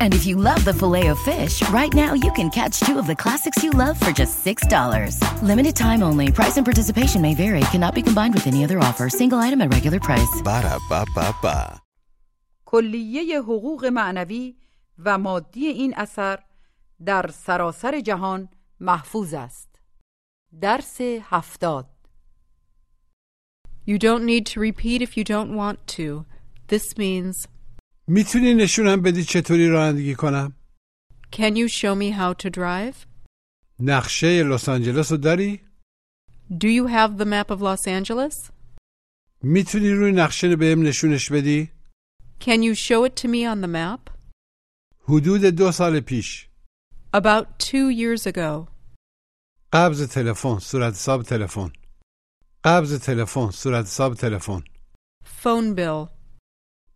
And if you love the filet of fish, right now you can catch two of the classics you love for just $6. Limited time only. Price and participation may vary. Cannot be combined with any other offer. Single item at regular price. Ba-da-ba-ba-ba. کلیه حقوق معنوی و مادی این اثر در سراسر جهان محفوظ است. درس هفتاد You don't need to repeat if you don't want to. This means, می‌تونی نشونم بدی چطوری رانندگی کنم؟ can you show me how to drive? نقشه لس آنجلس رو داری؟ Do you have the map of Los Angeles? می‌تونی روی نقشه بهم نشونش بدی؟ Can you show it to me on the map? حدود دو سال پیش About two years ago. قبض تلفن صورت حساب تلفن قبض تلفن صورت حساب تلفن Phone bill.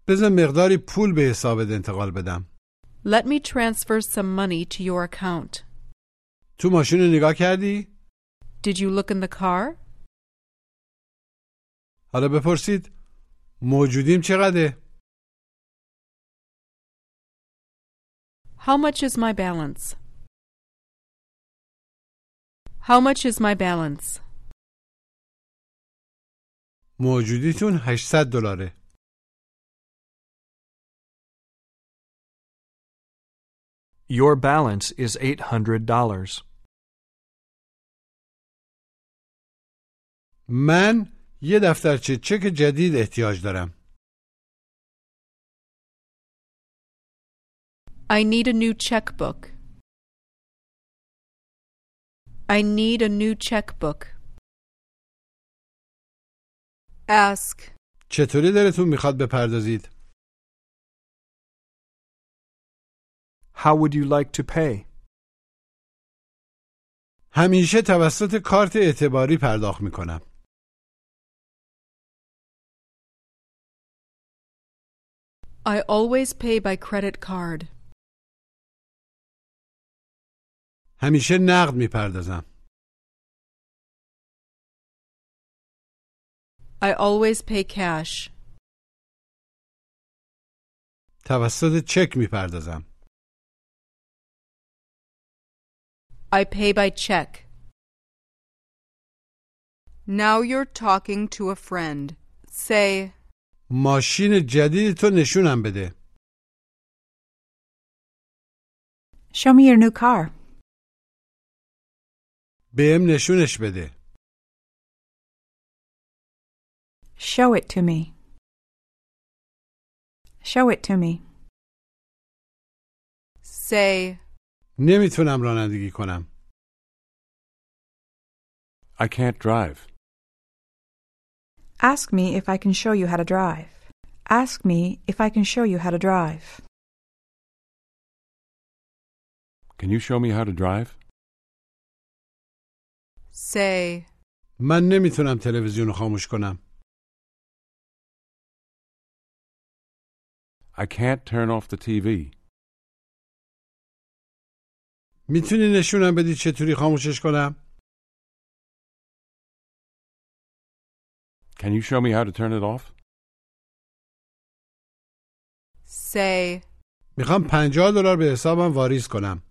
بذار مقداری پول به حسابت انتقال بدم Let me transfer some money to your account. تو ماشین رو نگاه کردی؟ Did you look in the car? حالا بپرسید موجودیم چقدره؟ How much is my balance? How much is my balance? موجودیتون 800 دلاره Your balance is $800. من یه دفترچه چک جدید احتیاج دارم I need a new checkbook. I need a new checkbook. Ask. چطوری دلتون میخواد بپردازید؟ How would you like to pay? همیشه توسط کارت اعتباری پرداخت می‌کنم I always pay by credit card. همیشه نقد می‌پردازم I always pay cash. توسط چک می‌پردازم I pay by check. Now you're talking to a friend. Say, ماشین جدید تو نشونم بده Show me your new car. بهم نشونش بده Show it to me. Show it to me. say, نمیتونم رانندگی کنم I can't drive. Ask me if I can show you how to drive. Ask me if I can show you how to drive. Can you show me how to drive? say, من نمیتونم تلویزیون رو خاموش کنم I can't turn off the TV. می‌تونی نشونم بدی چطوری خاموشش کنم Can you show me how to turn it off? say, می‌خوام 50 دلار به حسابم واریز کنم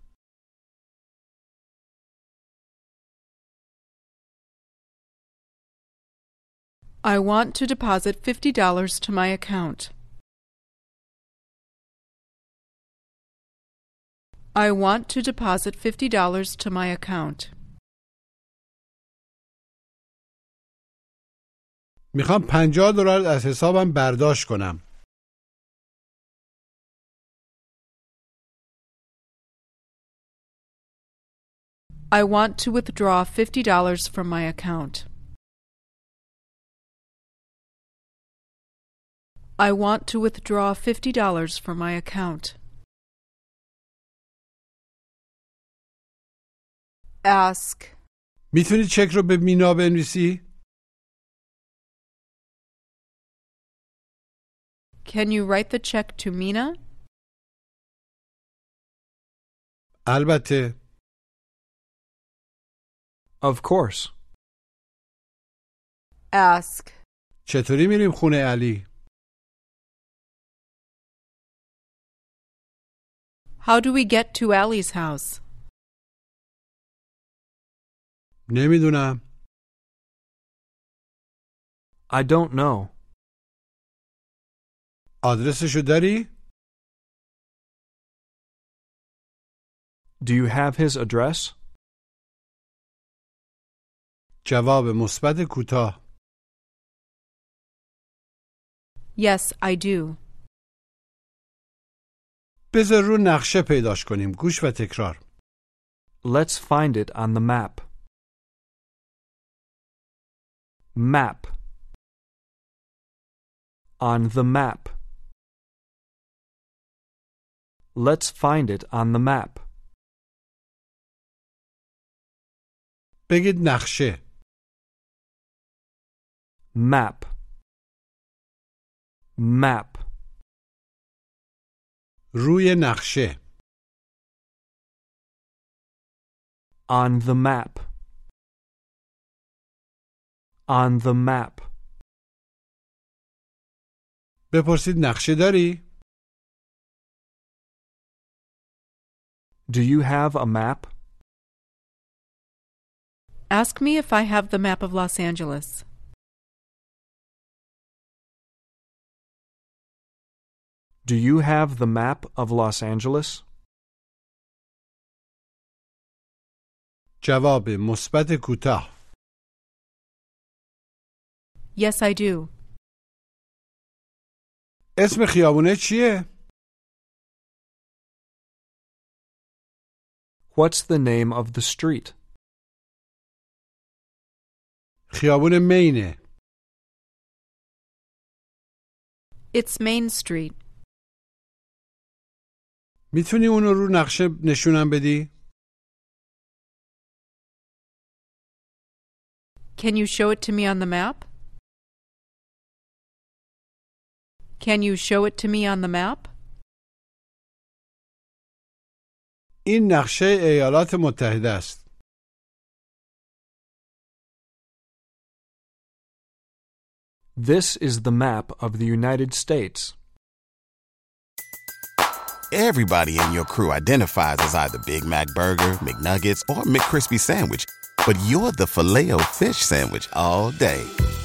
I want to deposit $50 to my account. I want to deposit $50 to my account. میخوام 50 دلار از حسابم برداشت کنم I want to withdraw $50 from my account. I want to withdraw $50 from my account. Ask. میتونی چک رو به مینا بنویسی؟ Can you write the check to Mina? البته Of course. ask چطوری میریم خونه علی؟ How do we get to Allie's house? نمی‌دونم I don't know. آدرسشو داری؟ Do you have his address? جواب مثبت کوتاه Yes, I do. بذار رو نقشه پیداش کنیم گوش و تکرار Let's find it on the map. Map. On the map. Let's find it on the map. بگید نقشه Map. Map. روی نقشه On the map. On the map. بپرسید نقشه داری؟ Do you have a map? Ask me if I have the map of Los Angeles. Do you have the map of Los Angeles? جواب مثبت کوتاه Yes, I do. اسم خیابونه چیه؟ What's the name of the street? خیابون مینه It's Main Street. میتونی اونو رو نقشه نشونم بدی؟ Can you show it to me on the map? Can you show it to me on the map? این نقشه ایالات متحده است. This is the map of the United States. Everybody in your crew identifies as either Big Mac burger, McNuggets, or McCrispy sandwich, but you're the Filet-O-Fish sandwich all day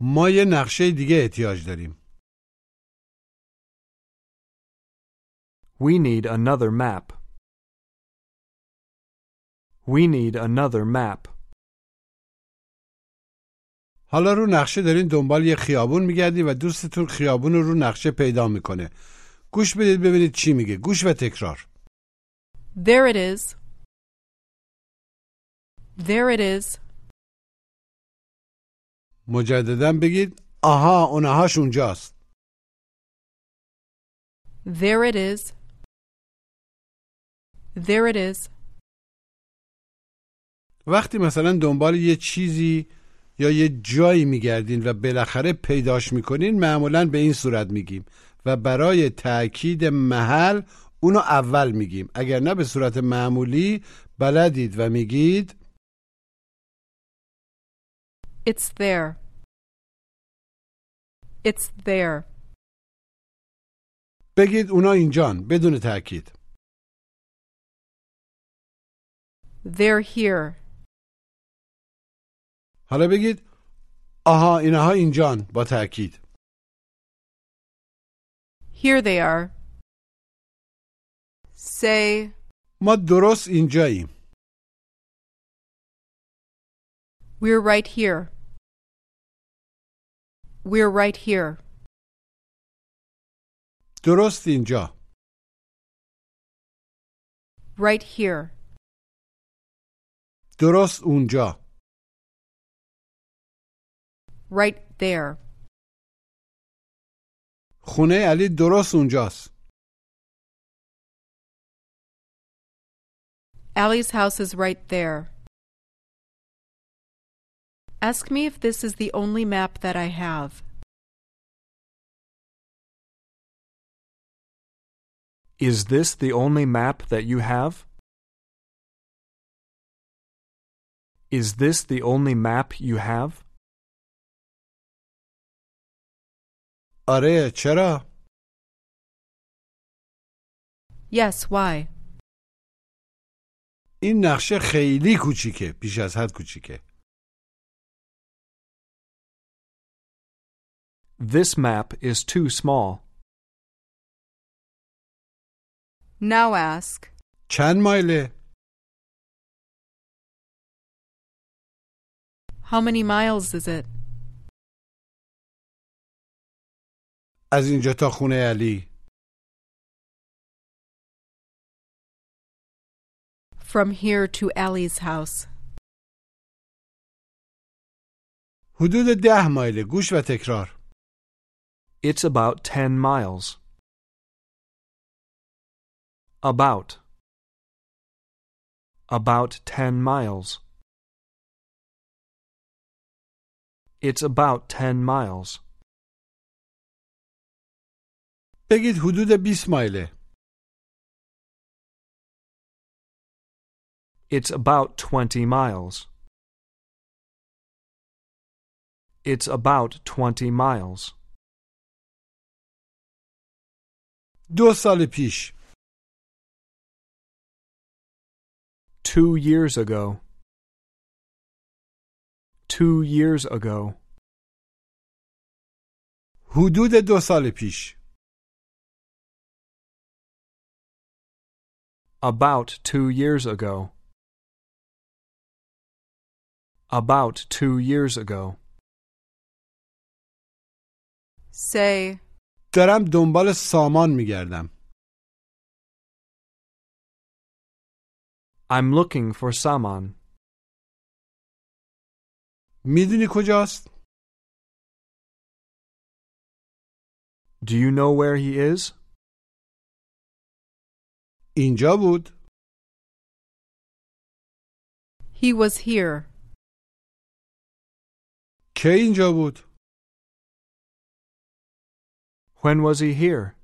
ما یه نقشه دیگه احتیاج داریم We need another map. We need another map. حالا رو نقشه دارین دنبال یه خیابون میگردین و دوستتون خیابون رو رو نقشه پیدا می‌کنه گوش بدید ببینید چی میگه گوش و تکرار There it is. There it is. مجددا بگید آها اونهاش اونجاست There it is. There it is. وقتی مثلا دنبال یه چیزی یا یه جایی میگردین و بالاخره پیداش می‌کنین معمولا به این صورت میگیم و برای تأکید محل اونو اول میگیم اگر نه به صورت معمولی بلدید و میگید It's there. It's there. بگید اونا اینجان بدون تأکید They're here. حالا بگید آها اینها اینجان با تأکید Here they are. Say, ما درست اینجاییم we're right here. We're right here. درست اینجا Right here. درست اونجا Right there. خونه علی درست اونجاست Allie's house is right there. Ask me if this is the only map that I have. Is this the only map that you have? Is this the only map you have? آره چرا Yes, why? این نقشه خیلی کوچیکه بیش از حد کوچیکه This map is too small. Now ask. چند مایله How many miles is it? از اینجا تا خونه علی From here to Allie's house. حدود ده مایله گوش و تکرار It's about 10 miles. About. About 10 miles. It's about 10 miles. بگید حدود 20 مایله It's about 20 miles. It's about 20 miles. دو سال پیش Two years ago. Two years ago. حدود دو سال پیش About two years ago. About two years ago. Say, دارم دنبال سامان میگردم I'm looking for Saman. می‌دونی کجاست Do you know where he is? اینجا بود he was here. کی اینجا بود When was he here?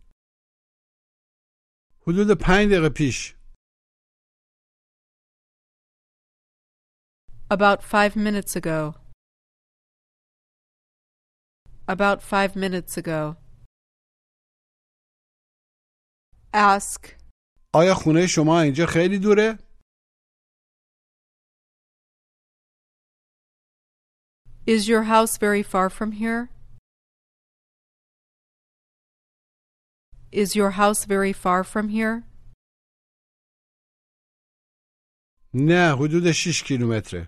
حدود پنج دقیقه پیش About five minutes ago. About five minutes ago. Ask, آیا خونه شما اینجا خیلی دوره is your house very far from here? Is your house very far from here? نه حدود 6 کیلومتره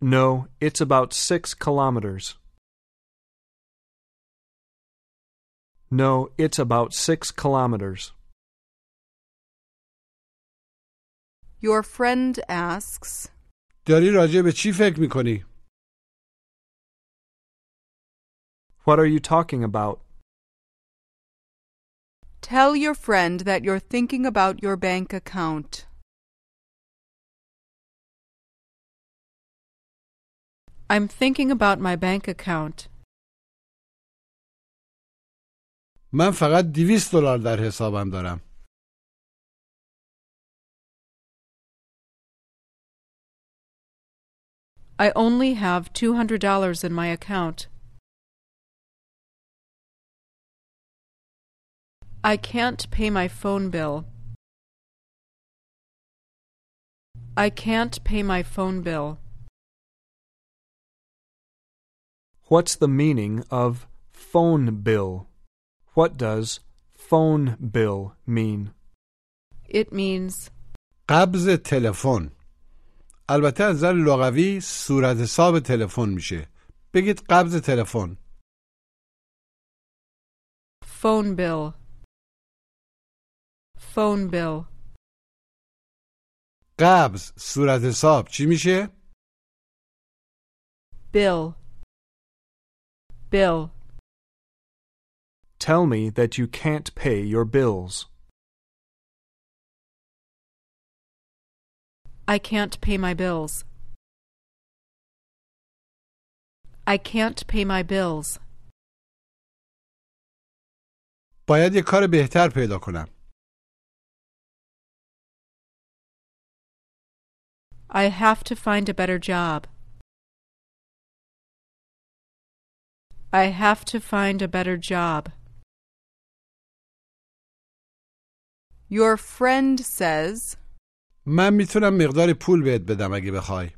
No, it's about six kilometers. No, it's about six kilometers. Your friend asks, داری راجع به چی فکر میکنی What are you talking about? Tell your friend that you're thinking about your bank account. I'm thinking about my bank account. من فقط 200 دلار در حسابم دارم I only have $200 in my account. I can't pay my phone bill. I can't pay my phone bill. What's the meaning of phone bill? What does phone bill mean? It means قبض تلفن البته از نظر لغوی صورت حساب تلفن میشه بگید قبض تلفن Phone bill. Phone bill. قبض صورت حساب چی میشه؟ Bill. Bill. Tell me that you can't pay your bills. I can't pay my bills. I can't pay my bills. باید یه کار بهتر پیدا کنم I have to find a better job. I have to find a better job. Your friend says من میتونم مقداری پول بهت بدم اگه بخوای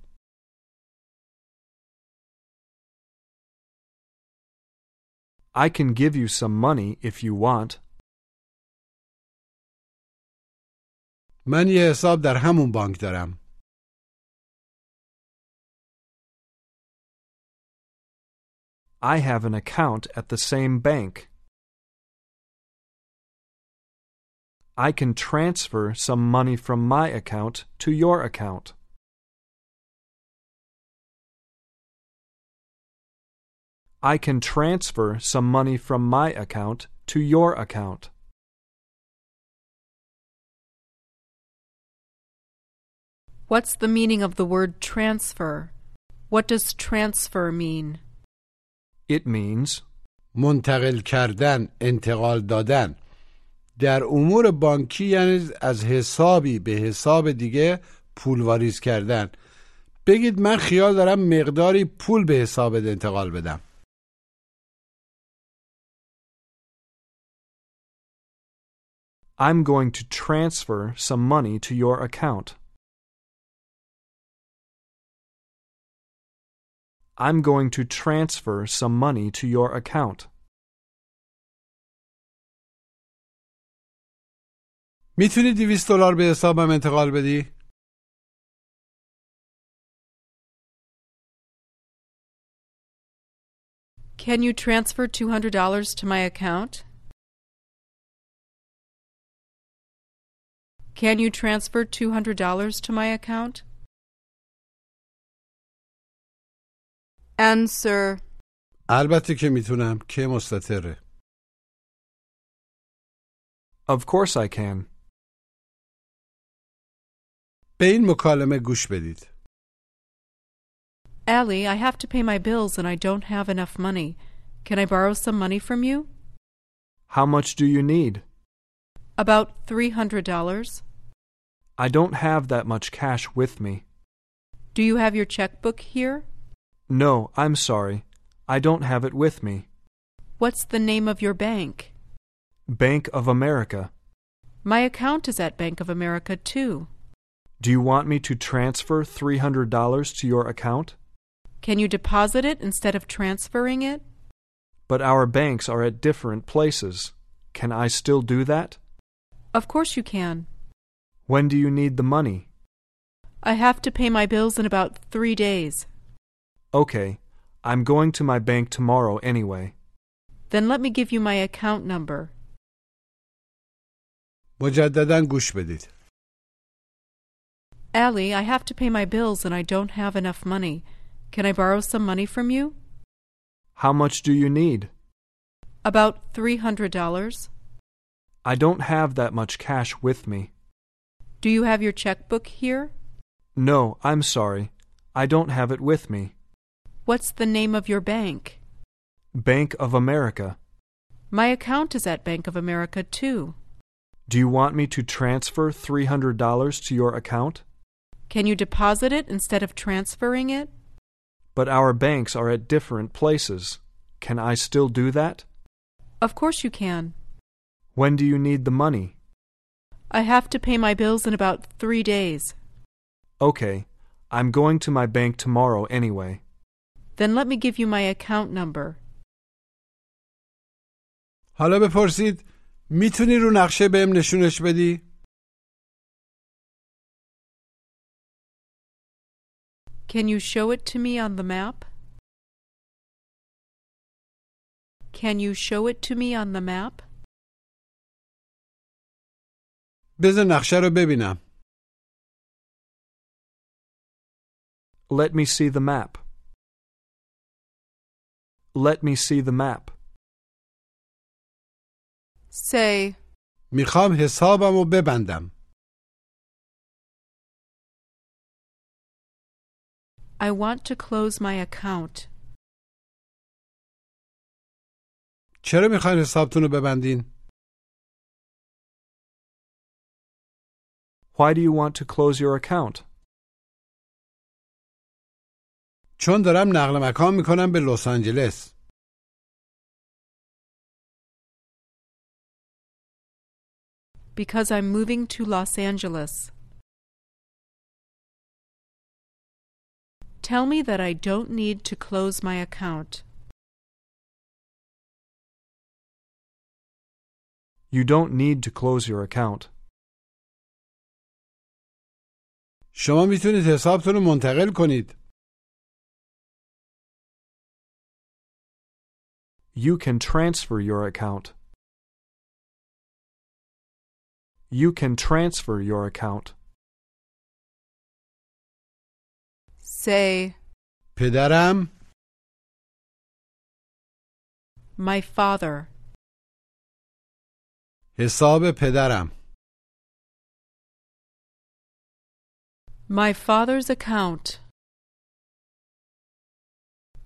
I can give you some money if you want. من یه حساب در همون بانک دارم I have an account at the same bank. I can transfer some money from my account to your account. I can transfer some money from my account to your account. What's the meaning of the word transfer? What does transfer mean? It means منتقل کردن انتقال دادن. در امور بانکی یعنی از حسابی به حساب دیگه پول واریز کردن. بگید من خیال دارم مقداری پول به حسابت انتقال بدم. I'm going to transfer some money to your account. I'm going to transfer some money to your account. میتونی 200 دلار به حسابم انتقال بدی؟ Can you transfer $200 to my account? Can you transfer $200 to my account? answer البته که میتونم که مستطره Of course I can. به این مکالمه گوش بدید Allie, I have to pay my bills and I don't have enough money. Can I borrow some money from you? How much do you need? About $300. I don't have that much cash with me. Do you have your checkbook here? No, I'm sorry. I don't have it with me. What's the name of your bank? Bank of America. My account is at Bank of America, too. Do you want me to transfer $300 to your account? Can you deposit it instead of transferring it? But our banks are at different places. Can I still do that? Of course you can. When do you need the money? I have to pay my bills in about three days. Okay. I'm going to my bank tomorrow anyway. Then let me give you my account number. مجددا گوش بدید Allie, I have to pay my bills and I don't have enough money. Can I borrow some money from you? How much do you need? About $300. I don't have that much cash with me. Do you have your checkbook here? No, I'm sorry. I don't have it with me. What's the name of your bank? Bank of America. My account is at Bank of America, too. Do you want me to transfer $300 to your account? Can you deposit it instead of transferring it? But our banks are at different places. Can I still do that? Of course you can. When do you need the money? I have to pay my bills in about three days. Okay. I'm going to my bank tomorrow anyway. Then let me give you my account number. حالا بپرسید میتونی رو نقشه بهم نشونش بدی؟ Can you show it to me on the map? Can you show it to me on the map? بذار نقشه رو ببینم Let me see the map. Let me see the map. Say, میخوام حسابم رو ببندم I want to close my account. چرا میخواین حسابتون رو ببندین؟ Why do you want to close your account? چون دارم نقل مکان می‌کنم به لس آنجلس Because I'm moving to Los Angeles. Tell me that I don't need to close my account. You don't need to close your account. شما می‌تونید حسابتون رو منتقل کنید You can transfer your account. You can transfer your account. say, پدرم My father. حساب پدرم My father's account.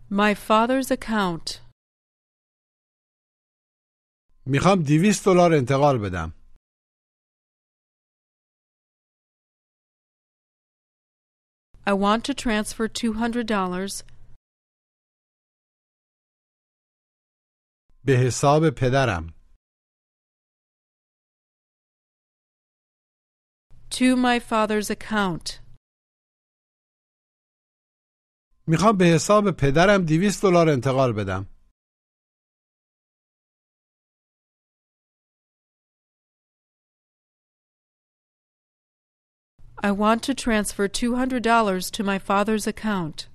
My father's account. می‌خوام دیویست دلار انتقال بدم. I want to transfer $200 به حساب پدرم. To my father's account. می‌خوام به حساب پدرم دیویست دلار انتقال بدم. I want to transfer $200 to my father's account.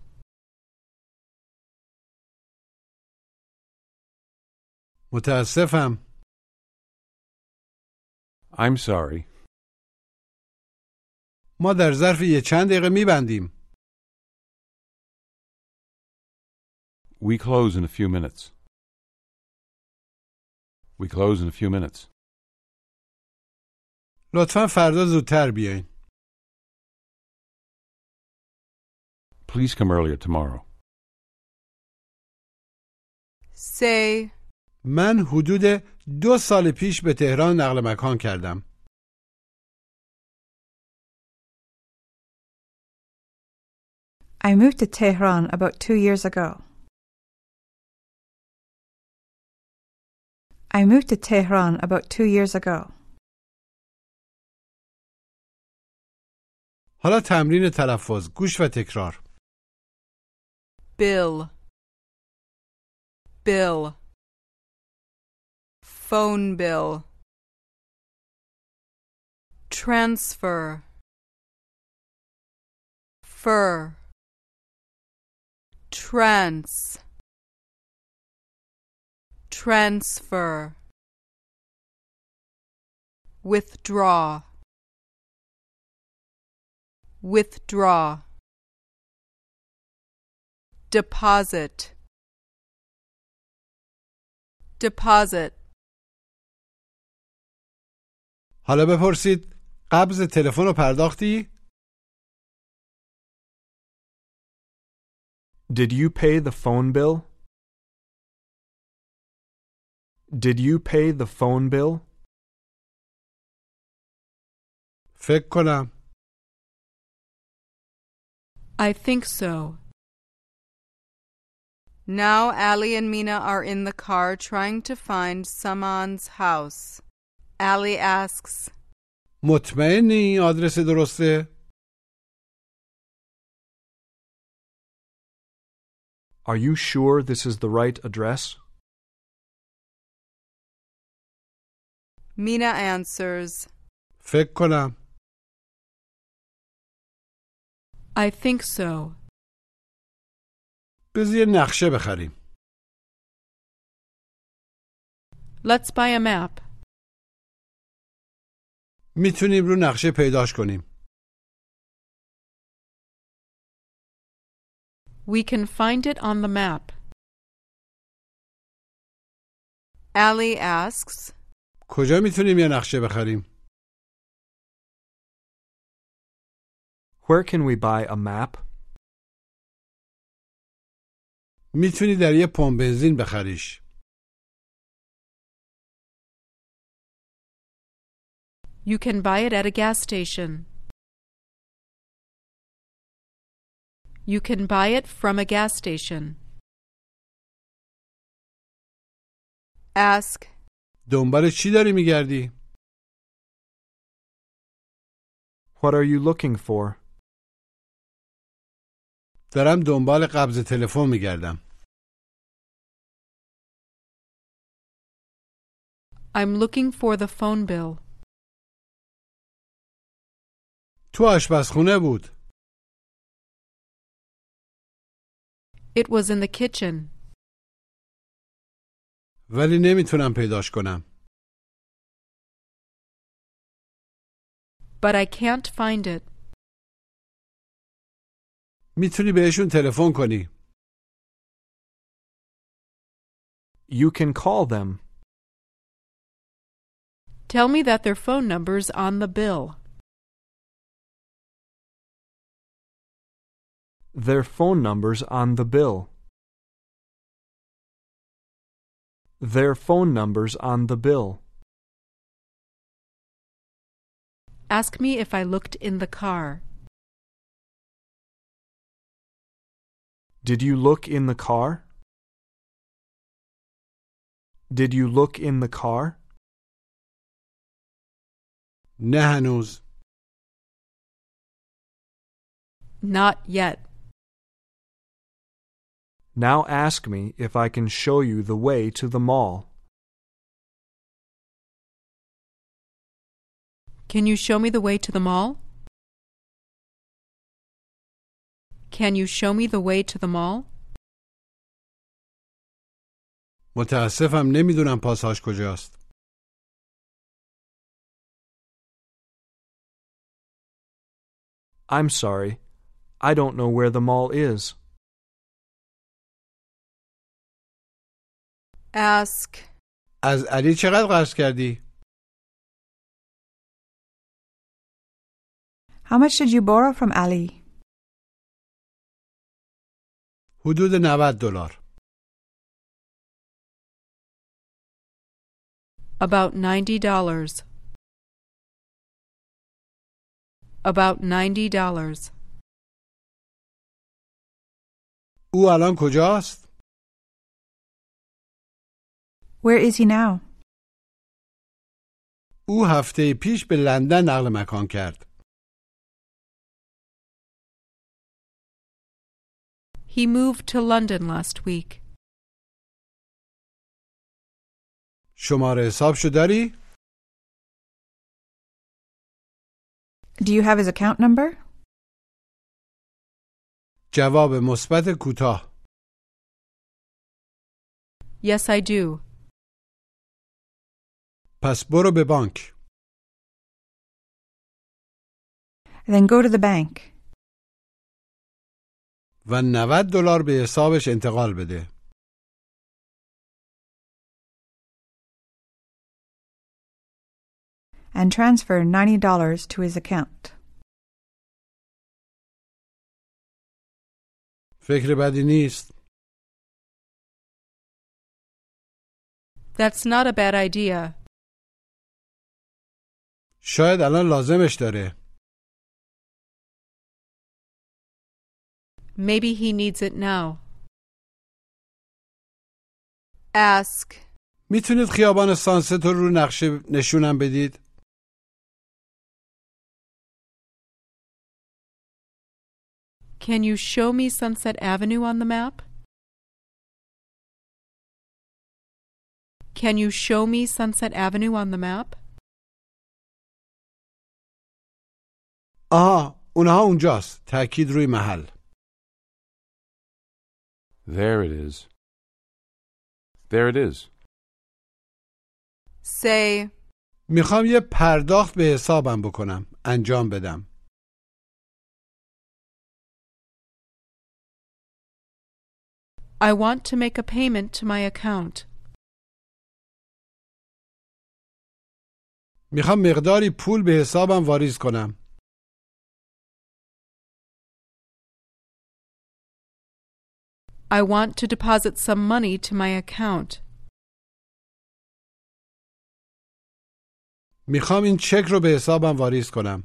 متاسفم I'm sorry. ما در ظرف یه چند دقیقه میبندیم We close in a few minutes. We close in a few minutes. لطفا فردا زودتر بیاین Please come earlier tomorrow. say, من حدود دو سال پیش به تهران نقل مکان کردم I moved to Tehran about two years ago. I moved to Tehran about two years ago. حالا تمرین تلفظ گوش و تکرار bill, bill, phone bill, transfer, fur, trans, transfer, withdraw, withdraw deposit deposit حالا بپرسید قبض تلفن رو پرداختی؟ Did you pay the phone bill? Did you pay the phone bill? فکر کنم I think so. Now Ali and Mina are in the car trying to find Saman's house. Ali asks, مطمئنی این آدرس درسته؟ Are you sure this is the right address? Mina answers, فکر کنم I think so. بذار یه نقشه بخریم Let's buy a map. میتونیم رو نقشه پیداش کنیم We can find it on the map. Allie asks, کجا میتونیم یه نقشه بخریم Where can we buy a map? میتونی در یه پمپ بنزین بخریش You can buy it at a gas station. You can buy it from a gas station. ask, دنبال چی داری میگردی What are you looking for? دارم دنبال قبض تلفن میگردم I'm looking for the phone bill. تو آشپزخونه بود It was in the kitchen, ولی نمی‌تونم پیداش کنم but I can't find it. میتونی بهشون تلفن کنی You can call them. Tell me that their phone number's on the bill. Their phone number's on the bill. Their phone number's on the bill. Ask me if I looked in the car. Did you look in the car? Did you look in the car? نه هنوز Not yet. Now ask me if I can show you the way to the mall. Can you show me the way to the mall? Can you show me the way to the mall? متاسفم نمیدونم پاساژ کجاست I'm sorry. I don't know where the mall is. ask, از علی چقدر قرض کردی How much did you borrow from Ali? حدود 90 دلار. About 90 dollars. About 90 dollars. او الان کجاست؟ Where is he now? او هفته پیش به لندن نقل مکان کرد. He moved to London last week. شماره حسابشو داری Do you have his account number? جواب مثبت کوتاه Yes, I do. پس برو به بانک Then go to the bank و 90 دلار به حسابش انتقال بده and transfer $90 to his account. فکر بدی نیست That's not a bad idea. شاید الان لازمش داره Maybe he needs it now. ask, میتونید خیابان سانست رو رو نقشه نشونم بدید Can you show me Sunset Avenue on the map? Can you show me Sunset Avenue on the map? آها اونها اونجاست تأکید روی محل There it is. There it is. Say, میخوام یه پرداخت به حسابم بکنم انجام بدم I want to make a payment to my account. میخوام مقداری پول به حسابم واریز کنم I want to deposit some money to my account. میخوام این چک رو به حسابم واریز کنم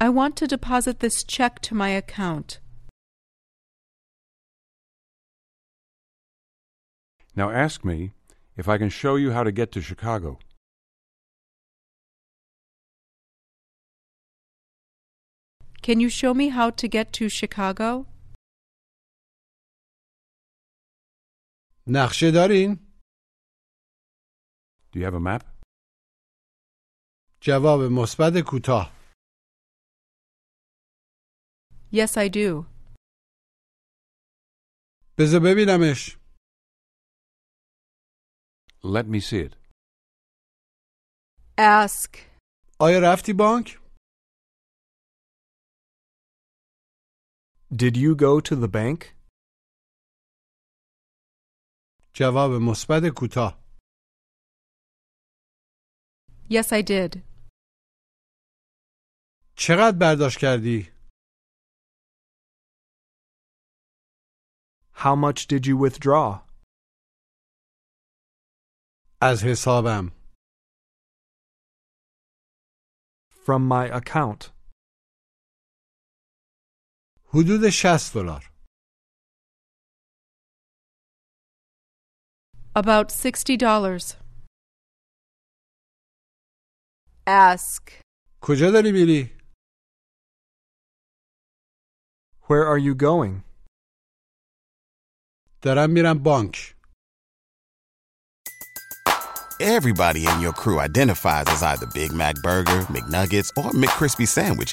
I want to deposit this check to my account. Now ask me if I can show you how to get to Chicago. Can you show me how to get to Chicago? نقشه دارین؟ Do you have a map? جواب مثبت کوتاه Yes, I do. بذار ببینمش Let me see it. ask, آیا رفتی بانک؟ Did you go to the bank? جواب مثبت کوتاه Yes, I did. چقدر برداشت کردی؟ How much did you withdraw? از حسابم From my account. حدود 60 دلار About $60. ask, کجا داری میری؟ Where are you going? دارم میرم بانک Everybody in your crew identifies as either Big Mac Burger, McNuggets, or McCrispy Sandwich.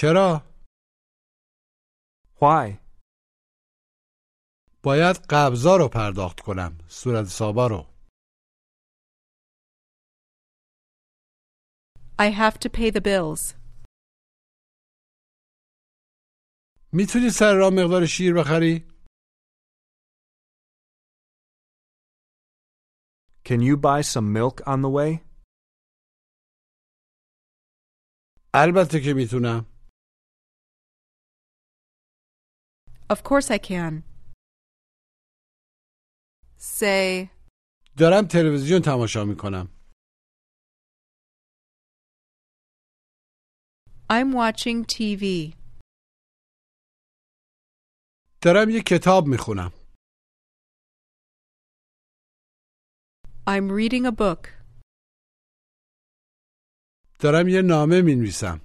چرا؟ Why? باید قبضا رو پرداخت کنم صورت حسابا رو I have to pay the bills. می‌تونی سر راه مقدار شیر بخری؟ Can you buy some milk on the way? البته که می‌تونم Of course I can. say, دارم تلویزیون تماشا میکنم I'm watching TV. دارم یه کتاب میخونم I'm reading a book. دارم یه نامه مینویسم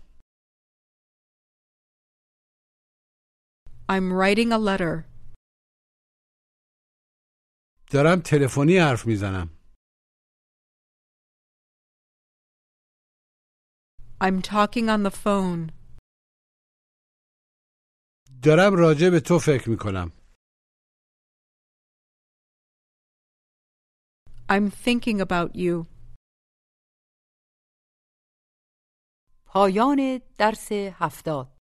I'm writing a letter. دارم تلفنی حرف می‌زنم I'm talking on the phone. دارم راجع به تو فکر می‌کنم I'm thinking about you. پایان درس هفتاد